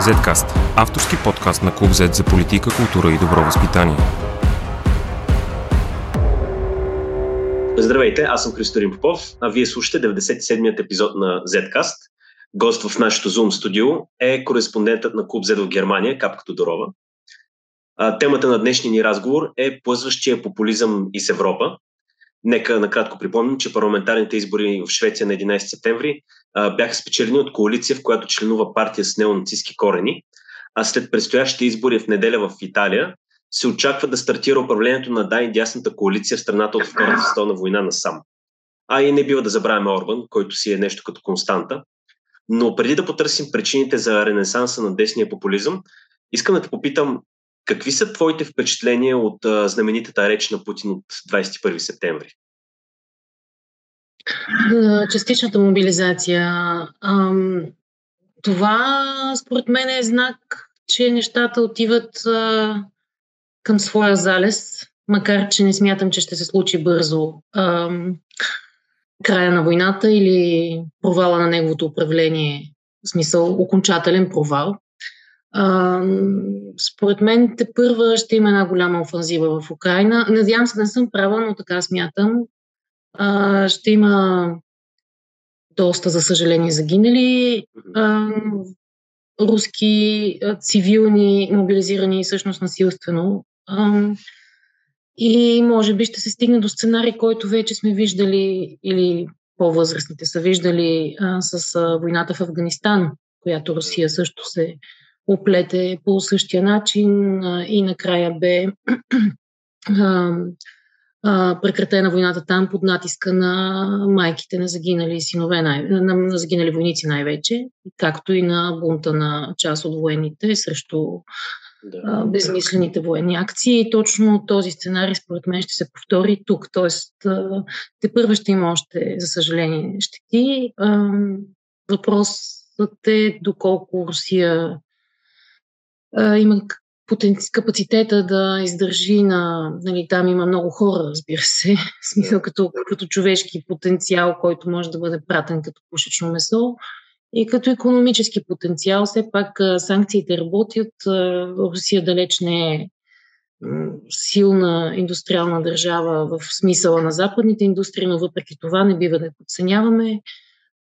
Zcast – авторски подкаст на Клуб Z за политика, култура и добро възпитание. Здравейте, аз съм Христорин Попов, а вие слушате 97-ят епизод на Zcast. Гост в нашето Zoom студио е кореспондентът на Клуб Z в Германия, Капка Тодорова. Темата на днешния ни разговор е плъзващия популизъм из Европа, Нека накратко припомним, че парламентарните избори в Швеция на 11 септември а, бяха спечелени от коалиция, в която членува партия с неонацистски корени, а след предстоящите избори в неделя в Италия се очаква да стартира управлението на дай дясната коалиция в страната от Втората световна война на сам. А и не бива да забравяме Орбан, който си е нещо като константа. Но преди да потърсим причините за ренесанса на десния популизъм, искам да те попитам Какви са твоите впечатления от а, знаменитата реч на Путин от 21 септември? Частичната мобилизация. Това, според мен, е знак, че нещата отиват към своя залез, макар че не смятам, че ще се случи бързо. Края на войната или провала на неговото управление, в смисъл окончателен провал. А, според мен те първа ще има една голяма офанзива в Украина. Надявам се не съм права, но така смятам. А, ще има доста, за съжаление, загинали а, руски а, цивилни, мобилизирани всъщност насилствено. А, и може би ще се стигне до сценарий, който вече сме виждали или по-възрастните са виждали а, с а, войната в Афганистан, която Русия също се оплете по същия начин и накрая бе прекратена войната там под натиска на майките на загинали синове, най- на, на загинали войници най-вече, както и на бунта на част от военните срещу да. безмислените военни акции. И точно този сценарий, според мен, ще се повтори тук. Тоест, те първо ще има още, за съжаление, щети. Въпросът е доколко Русия а, има капацитета да издържи на... Нали, там има много хора, разбира се, в смисъл като, като човешки потенциал, който може да бъде пратен като пушечно месо. И като економически потенциал, все пак санкциите работят. Русия далеч не е силна индустриална държава в смисъла на западните индустрии, но въпреки това не бива да я подценяваме.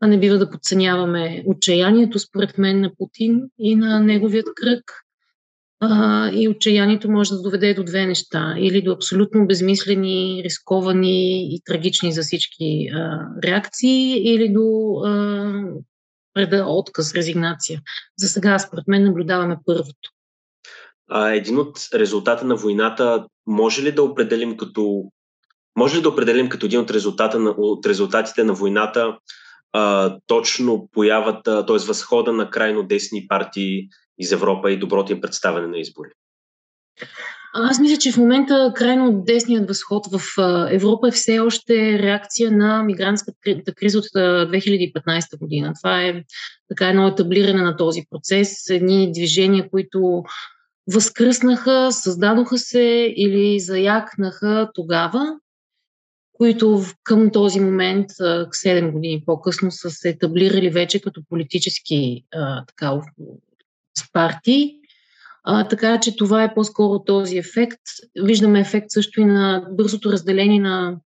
А не бива да подценяваме отчаянието, според мен, на Путин и на неговият кръг и отчаянието може да доведе до две неща. Или до абсолютно безмислени, рисковани и трагични за всички а, реакции, или до а, преда отказ, резигнация. За сега, според мен, наблюдаваме първото. А един от резултата на войната може ли да определим като може ли да определим като един от, резултата на, от резултатите на войната а, точно появата, т.е. възхода на крайно десни партии из Европа и доброто им представяне на избори? Аз мисля, че в момента крайно десният възход в Европа е все още реакция на мигрантската криза от 2015 година. Това е така едно етаблиране на този процес, едни движения, които възкръснаха, създадоха се или заякнаха тогава, които към този момент, 7 години по-късно, са се етаблирали вече като политически така, с партии. А, така че това е по-скоро този ефект. Виждаме ефект също и на бързото разделение на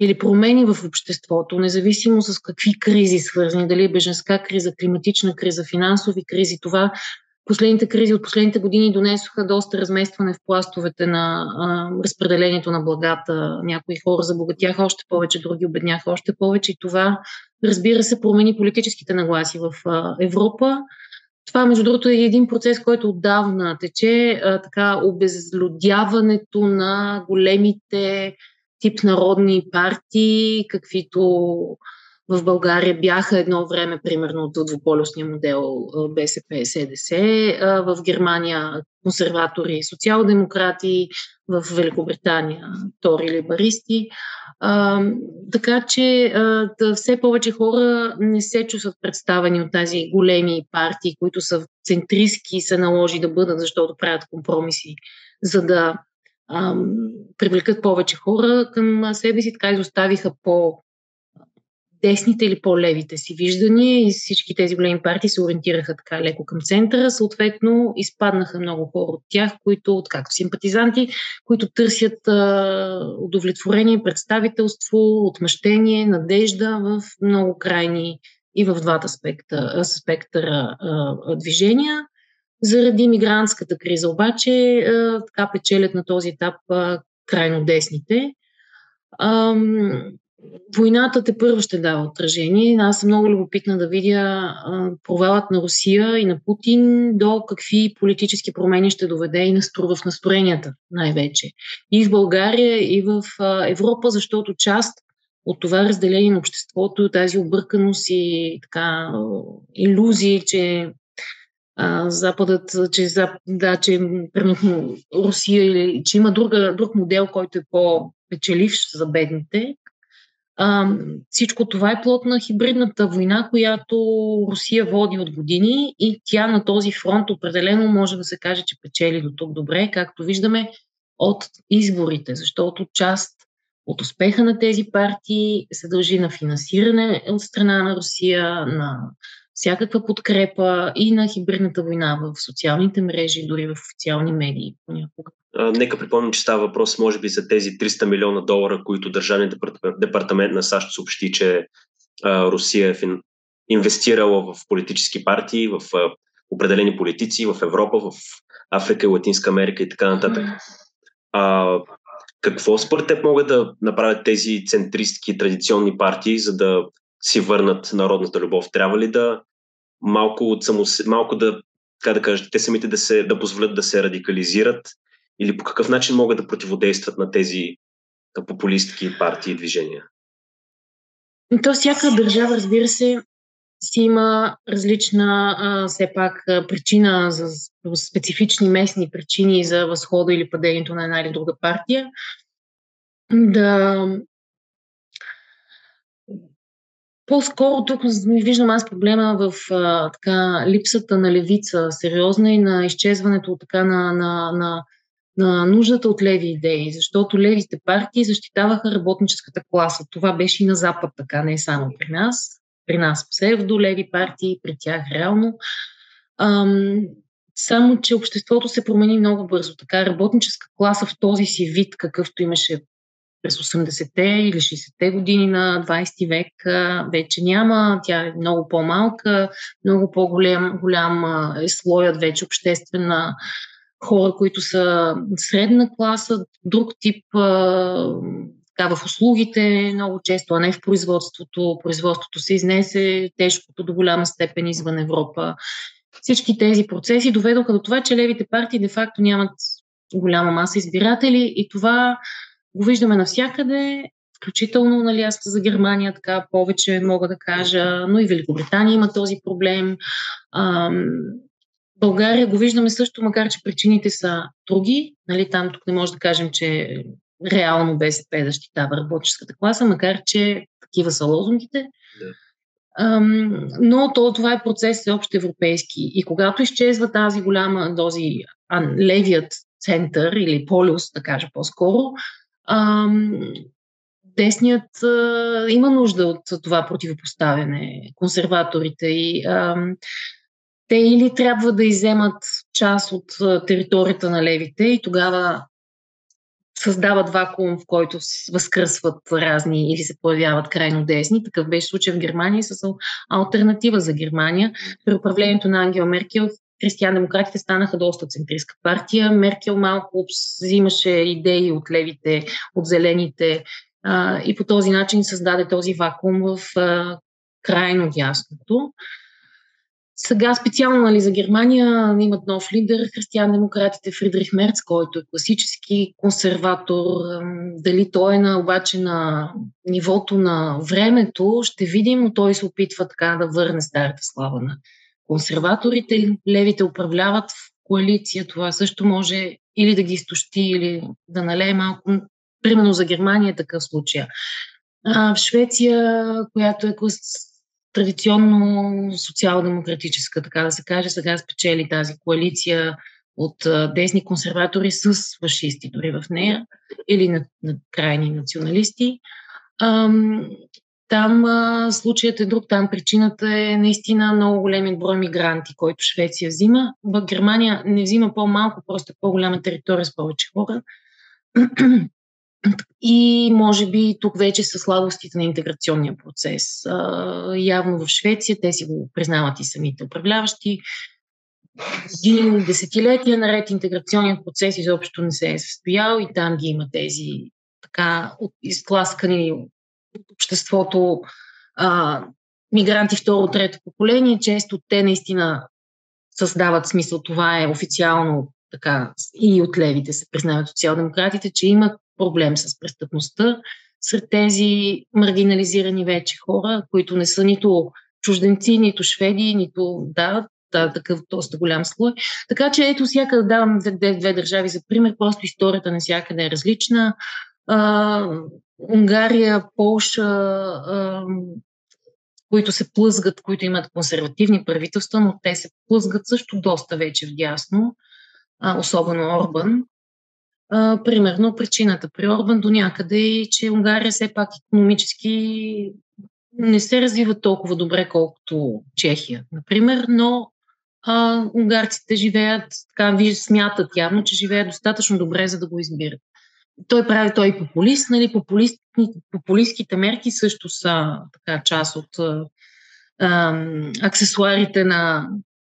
или промени в обществото, независимо с какви кризи свързани, дали е беженска криза, климатична криза, финансови кризи. Това последните кризи от последните години донесоха доста разместване в пластовете на а, разпределението на благата. Някои хора забогатяха още повече, други обедняха още повече и това, разбира се, промени политическите нагласи в а, Европа това, между другото, е един процес, който отдавна тече. А, така, обезлюдяването на големите тип народни партии, каквито в България бяха едно време, примерно от двуполюсния модел БСП, СДС, в Германия консерватори и социал-демократи, в Великобритания тори либаристи. Така че да, все повече хора не се чувстват представени от тази големи партии, които са центристски и се наложи да бъдат, защото правят компромиси, за да привлекат повече хора към себе си. Така изоставиха по по-десните или по-левите си виждания и всички тези големи партии се ориентираха така леко към центъра. Съответно, изпаднаха много хора от тях, които, както симпатизанти, които търсят а, удовлетворение, представителство, отмъщение, надежда в много крайни и в двата спектъра, спектъра а, движения. Заради мигрантската криза обаче а, така печелят на този етап а, крайно десните. Войната те първо ще дава отражение. Аз съм много любопитна да видя провалът на Русия и на Путин до какви политически промени ще доведе и в настроенията най-вече. И в България, и в Европа, защото част от това разделение на обществото, тази обърканост и така иллюзии, че а, Западът, че, да, че Русия или че има друга, друг модел, който е по-печеливш за бедните. А, всичко това е плод на хибридната война, която Русия води от години и тя на този фронт определено може да се каже, че печели до тук добре, както виждаме от изборите, защото част от успеха на тези партии се дължи на финансиране от страна на Русия, на всякаква подкрепа и на хибридната война в социалните мрежи, дори в официални медии понякога. Нека припомним, че става въпрос, може би, за тези 300 милиона долара, които Държавният департамент на САЩ съобщи, че а, Русия е фин... инвестирала в политически партии, в а, определени политици в Европа, в Африка и Латинска Америка и така нататък. А, какво според теб могат да направят тези центристки традиционни партии, за да си върнат народната любов? Трябва ли да малко, от само, малко да, как да кажете, те самите да, се, да позволят да се радикализират или по какъв начин могат да противодействат на тези популистки партии и движения? То всяка държава, разбира се, си има различна все пак причина за специфични местни причини за възхода или падението на една или друга партия. Да по-скоро тук ми виждам аз проблема в а, така, липсата на левица, сериозна и на изчезването така на, на, на, на нуждата от леви идеи, защото левите партии защитаваха работническата класа. Това беше и на Запад така, не само при нас. При нас псевдолеви партии, при тях реално. Ам, само, че обществото се промени много бързо. Така работническа класа в този си вид, какъвто имаше през 80-те или 60-те години на 20 век вече няма. Тя е много по-малка, много по-голям голям е слоят вече обществена хора, които са средна класа, друг тип така, в услугите много често, а не в производството. Производството се изнесе тежкото до голяма степен извън Европа. Всички тези процеси доведоха до това, че левите партии де-факто нямат голяма маса избиратели и това го виждаме навсякъде, включително нали, аз за Германия така повече мога да кажа, но и Великобритания има този проблем. Ам, България го виждаме също, макар че причините са други. Нали, там тук не може да кажем, че реално БСП защитава работническата класа, макар че такива са лозунгите. Ам, но то, това е процес общо европейски. И когато изчезва тази голяма дози, а, левият център или полюс, да кажа по-скоро, ам, десният а, има нужда от това противопоставяне, консерваторите и ам, те или трябва да иземат част от територията на левите и тогава създават вакуум, в който възкръсват разни или се появяват крайно десни. Такъв беше случай в Германия с альтернатива за Германия. При управлението на Ангел Меркел християн-демократите станаха доста центристка партия. Меркел малко взимаше идеи от левите, от зелените а, и по този начин създаде този вакуум в а, крайно дясното. Сега специално нали, за Германия имат нов лидер, християн-демократите Фридрих Мерц, който е класически консерватор. Дали той е на, обаче на нивото на времето, ще видим, но той се опитва така да върне старата слава на консерваторите. Левите управляват в коалиция, това също може или да ги изтощи, или да налее малко. Примерно за Германия е такъв случай. А, в Швеция, която е традиционно социал-демократическа, така да се каже. Сега спечели тази коалиция от десни консерватори с фашисти дори в нея или на, на крайни националисти. Там а, случаят е друг. Там причината е наистина много големи брой мигранти, който Швеция взима. В Германия не взима по-малко, просто е по-голяма територия с повече хора. И може би тук вече са слабостите на интеграционния процес. А, явно в Швеция те си го признават и самите управляващи. Години, десетилетия наред интеграционният процес изобщо не се е състоял и там ги има тези така изтласкани от обществото а, мигранти второ, трето поколение. Често те наистина създават смисъл. Това е официално така и от левите се признават социал-демократите, че имат проблем с престъпността сред тези маргинализирани вече хора, които не са нито чужденци, нито шведи, нито да, да, такъв доста голям слой. Така че ето всяка давам две, две държави за пример, просто историята на всякъде е различна. А, Унгария, Полша, които се плъзгат, които имат консервативни правителства, но те се плъзгат също доста вече вдясно, особено Орбан. Примерно причината при Орбан до някъде е, че Унгария все пак економически не се развива толкова добре, колкото Чехия, например, но а, унгарците живеят, така ви смятат явно, че живеят достатъчно добре, за да го избират. Той прави той и популист, нали, популист, популистските мерки също са така част от а, аксесуарите на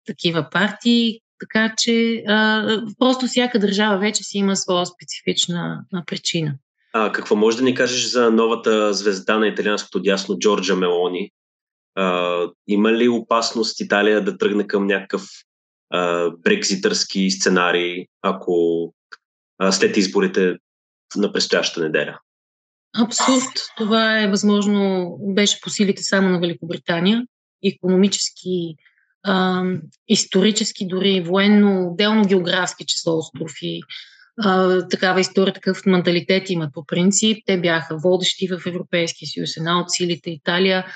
такива партии, така че а, просто всяка държава вече си има своя специфична а, причина. А, какво може да ни кажеш за новата звезда на италианското дясно Джорджа Мелони? А, има ли опасност Италия да тръгне към някакъв а, брекзитърски сценарий, ако а, след изборите на предстоящата неделя? Абсурд. Това е възможно, беше по силите само на Великобритания. Економически а, исторически, дори военно, отделно географски, са острови. Такава история, такъв менталитет имат по принцип. Те бяха водещи в Европейския съюз, една от силите Италия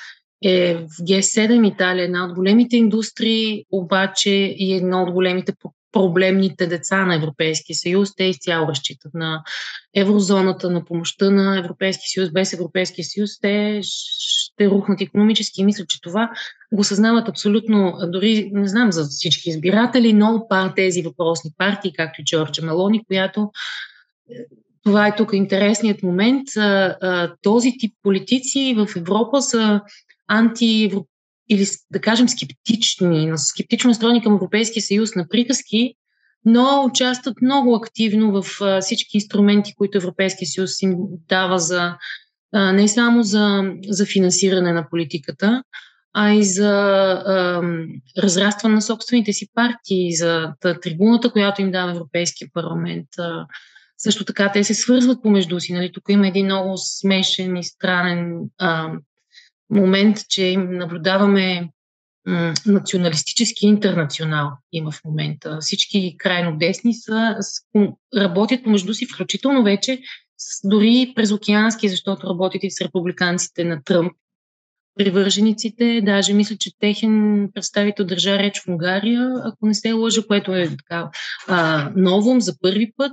е в Г7. Италия е една от големите индустрии, обаче и едно от големите проблемните деца на Европейския съюз. Те изцяло разчитат на еврозоната, на помощта на Европейския съюз. Без Европейския съюз те ще рухнат економически. И мисля, че това го съзнават абсолютно, дори не знам за всички избиратели, но па тези въпросни партии, както и Джорджа Мелони, която това е тук интересният момент. Този тип политици в Европа са анти или да кажем скептични, скептично настроени към Европейския съюз на приказки, но участват много активно в всички инструменти, които Европейския съюз им дава за не само за, за финансиране на политиката, а и за разрастване на собствените си партии, за трибуната, която им дава Европейския парламент. Също така те се свързват помежду си. Нали? Тук има един много смешен и странен а, момент, че наблюдаваме националистически интернационал има в момента. Всички крайно десни са, работят помежду си, включително вече с, дори през океански, защото работят и с републиканците на Тръмп. Привържениците, даже мисля, че техен представител държа реч в Унгария, ако не се лъжа, което е така новом за първи път.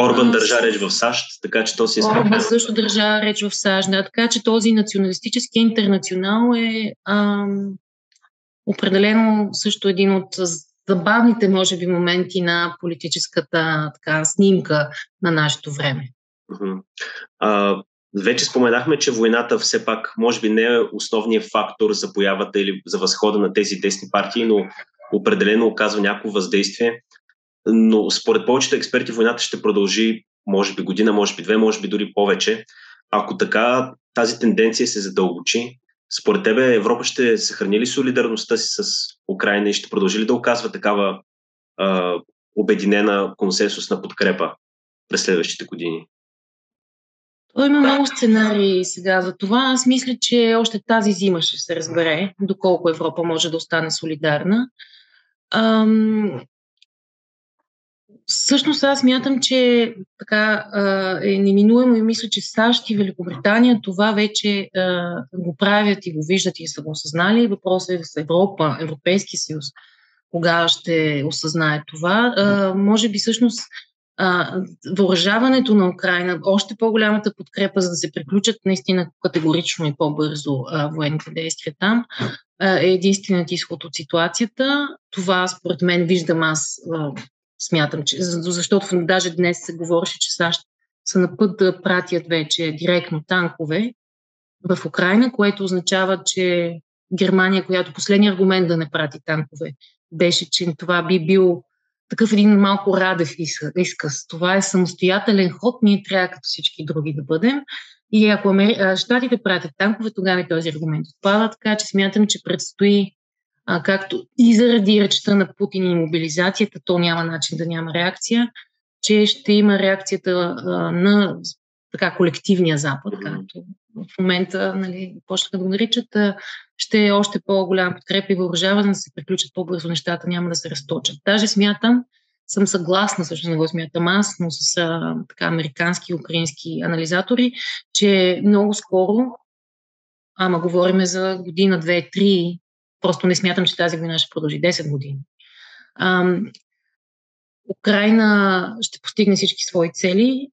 Орбан държа реч в САЩ, така че то си е Орбан също държа реч в САЩ, да, така че този националистически интернационал е ам, определено също един от забавните, може би, моменти на политическата така, снимка на нашето време. А, вече споменахме, че войната все пак може би не е основният фактор за появата или за възхода на тези десни партии, но определено оказва някакво въздействие но според повечето експерти войната ще продължи може би година, може би две, може би дори повече. Ако така тази тенденция се задълбочи, според тебе Европа ще съхрани ли солидарността си с Украина и ще продължи ли да оказва такава а, обединена консенсусна подкрепа през следващите години? Той има много сценарии сега за това. Аз мисля, че още тази зима ще се разбере доколко Европа може да остане солидарна. Ам, Всъщност аз мятам, че така е неминуемо и мисля, че САЩ и Великобритания това вече го правят и го виждат и са го осъзнали. Въпросът е с Европа, Европейски съюз, кога ще осъзнае това. Може би всъщност въоръжаването на Украина, още по-голямата подкрепа, за да се приключат наистина категорично и по-бързо военните действия там, е единственият изход от ситуацията. Това, според мен, виждам аз, смятам, че, защото даже днес се говореше, че САЩ са на път да пратят вече директно танкове в Украина, което означава, че Германия, която последния аргумент да не прати танкове, беше, че това би бил такъв един малко радев изказ. Това е самостоятелен ход, ние трябва като всички други да бъдем. И ако Амери... щатите пратят танкове, тогава и този аргумент отпада, така че смятам, че предстои а, както и заради речта на Путин и мобилизацията, то няма начин да няма реакция, че ще има реакцията а, на така колективния Запад, както в момента нали, почнаха да го наричат, ще е още по-голяма подкрепа и въоръжаване да се приключат по-бързо нещата, няма да се разточат. Даже смятам, съм съгласна, също не го смятам аз, но с а, така, американски и украински анализатори, че много скоро, ама говориме за година, две, три, просто не смятам, че тази година ще продължи 10 години. А, Украина ще постигне всички свои цели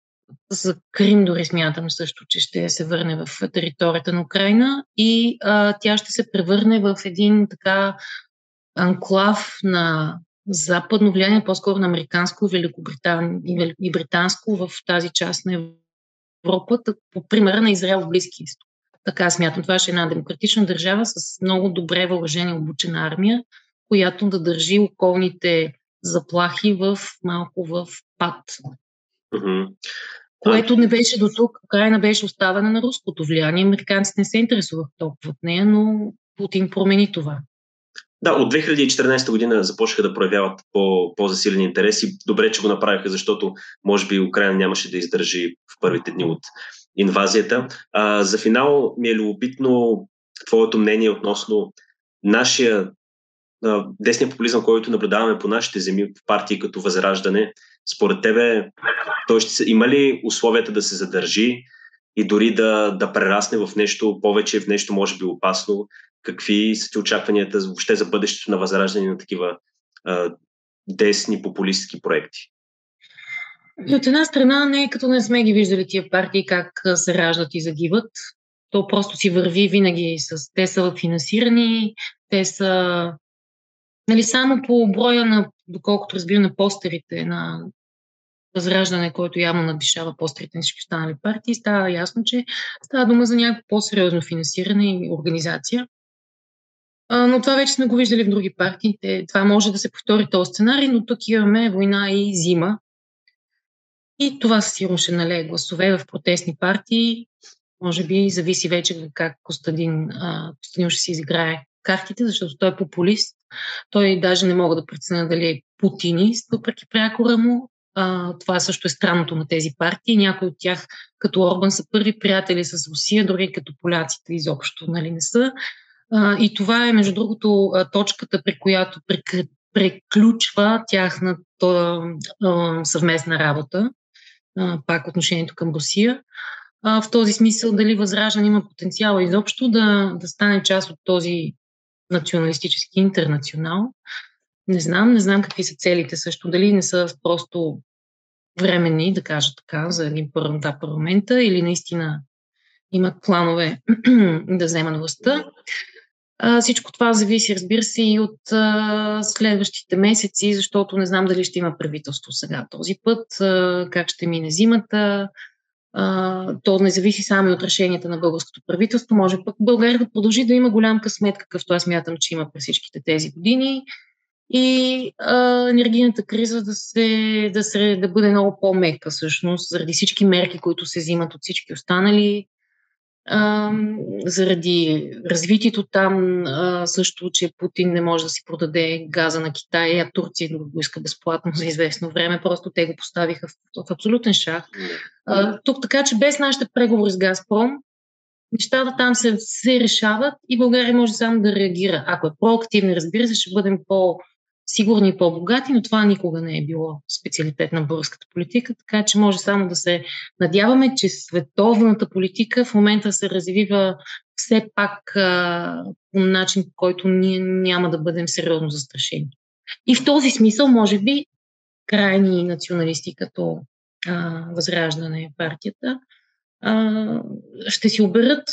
за Крим дори смятам също, че ще се върне в територията на Украина и а, тя ще се превърне в един така анклав на западно влияние, по-скоро на американско Великобритан... и британско в тази част на Европа, по примера на Израел в Близкия изток. Така смятам. Това ще е една демократична държава с много добре въоръжена и обучена армия, която да държи околните заплахи в малко в пад. Mm-hmm. Което не беше до тук. Украина беше оставена на руското влияние. Американците не се интересуваха толкова от нея, но Путин промени това. Да, от 2014 година започнаха да проявяват по, по-засилени интереси. Добре, че го направиха, защото може би Украина нямаше да издържи в първите дни от инвазията. А, за финал ми е любопитно твоето мнение относно нашия десния популизъм, който наблюдаваме по нашите земи в партии като Възраждане, според тебе той ще има ли условията да се задържи и дори да, да прерасне в нещо повече, в нещо може би опасно? Какви са ти очакванията въобще за бъдещето на Възраждане на такива а, десни популистски проекти? От една страна не е като не сме ги виждали тия партии как се раждат и загиват. То просто си върви винаги с... Те са финансирани, те са Нали, само по броя на, доколкото разбира, на постерите на Възраждане, който явно надвишава постерите на всички останали партии, става ясно, че става дума за някакво по-сериозно финансиране и организация. А, но това вече сме го виждали в други партии. Те, това може да се повтори този сценарий, но тук имаме война и зима. И това сигурно ще налее гласове в протестни партии. Може би зависи вече как Костадин, а, Костадин ще си изиграе картите, защото той е популист. Той даже не мога да преценя дали е путинист, въпреки прякора му. А, това също е странното на тези партии. Някои от тях, като Орбан, са първи приятели с Русия, дори като поляците изобщо нали, не са. А, и това е, между другото, точката, при която преключва тяхната съвместна работа, пак отношението към Русия. А, в този смисъл, дали Възраждане има потенциал изобщо да, да стане част от този националистически интернационал. Не знам, не знам какви са целите също. Дали не са просто временни, да кажа така, за един два парламента или наистина имат планове да вземат властта. А, всичко това зависи, разбира се, и от а, следващите месеци, защото не знам дали ще има правителство сега този път, а, как ще мине зимата, то не зависи само от решенията на българското правителство. Може пък България да продължи да има голям късмет, какъвто аз мятам, че има през всичките тези години. И а, енергийната криза да, се, да, се, да бъде много по-мека, всъщност, заради всички мерки, които се взимат от всички останали а, заради развитието там а, също, че Путин не може да си продаде газа на Китай, а Турция го иска безплатно за известно време. Просто те го поставиха в, в абсолютен шах. А, тук така, че без нашите преговори с Газпром, нещата там се, се решават и България може само да реагира. Ако е проактивна, разбира се, ще бъдем по- сигурни и по-богати, но това никога не е било специалитет на българската политика, така че може само да се надяваме, че световната политика в момента се развива все пак а, по начин, по който ние няма да бъдем сериозно застрашени. И в този смисъл, може би, крайни националисти като а, Възраждане партията, а, ще си оберат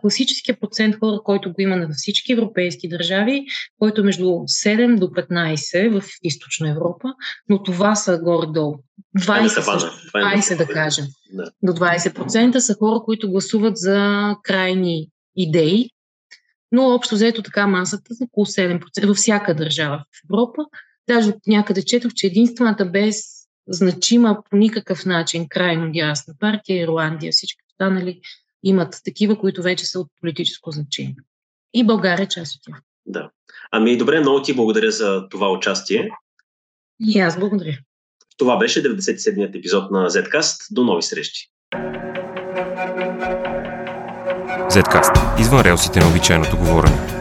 класическия процент хора, който го има на всички европейски държави, който е между 7 до 15 в източна Европа, но това са горе-долу. 20, също, 20 да кажем. Да. До 20% са хора, които гласуват за крайни идеи, но общо взето така масата за около 7% във всяка държава в Европа. Даже някъде четох, че единствената без значима по никакъв начин крайно дясна партия Ирландия, всички останали имат такива, които вече са от политическо значение. И България е част от тях. Да. Ами добре, много ти благодаря за това участие. И аз благодаря. Това беше 97-ният епизод на Zcast. До нови срещи. Zcast. Извън релсите на обичайното говорене.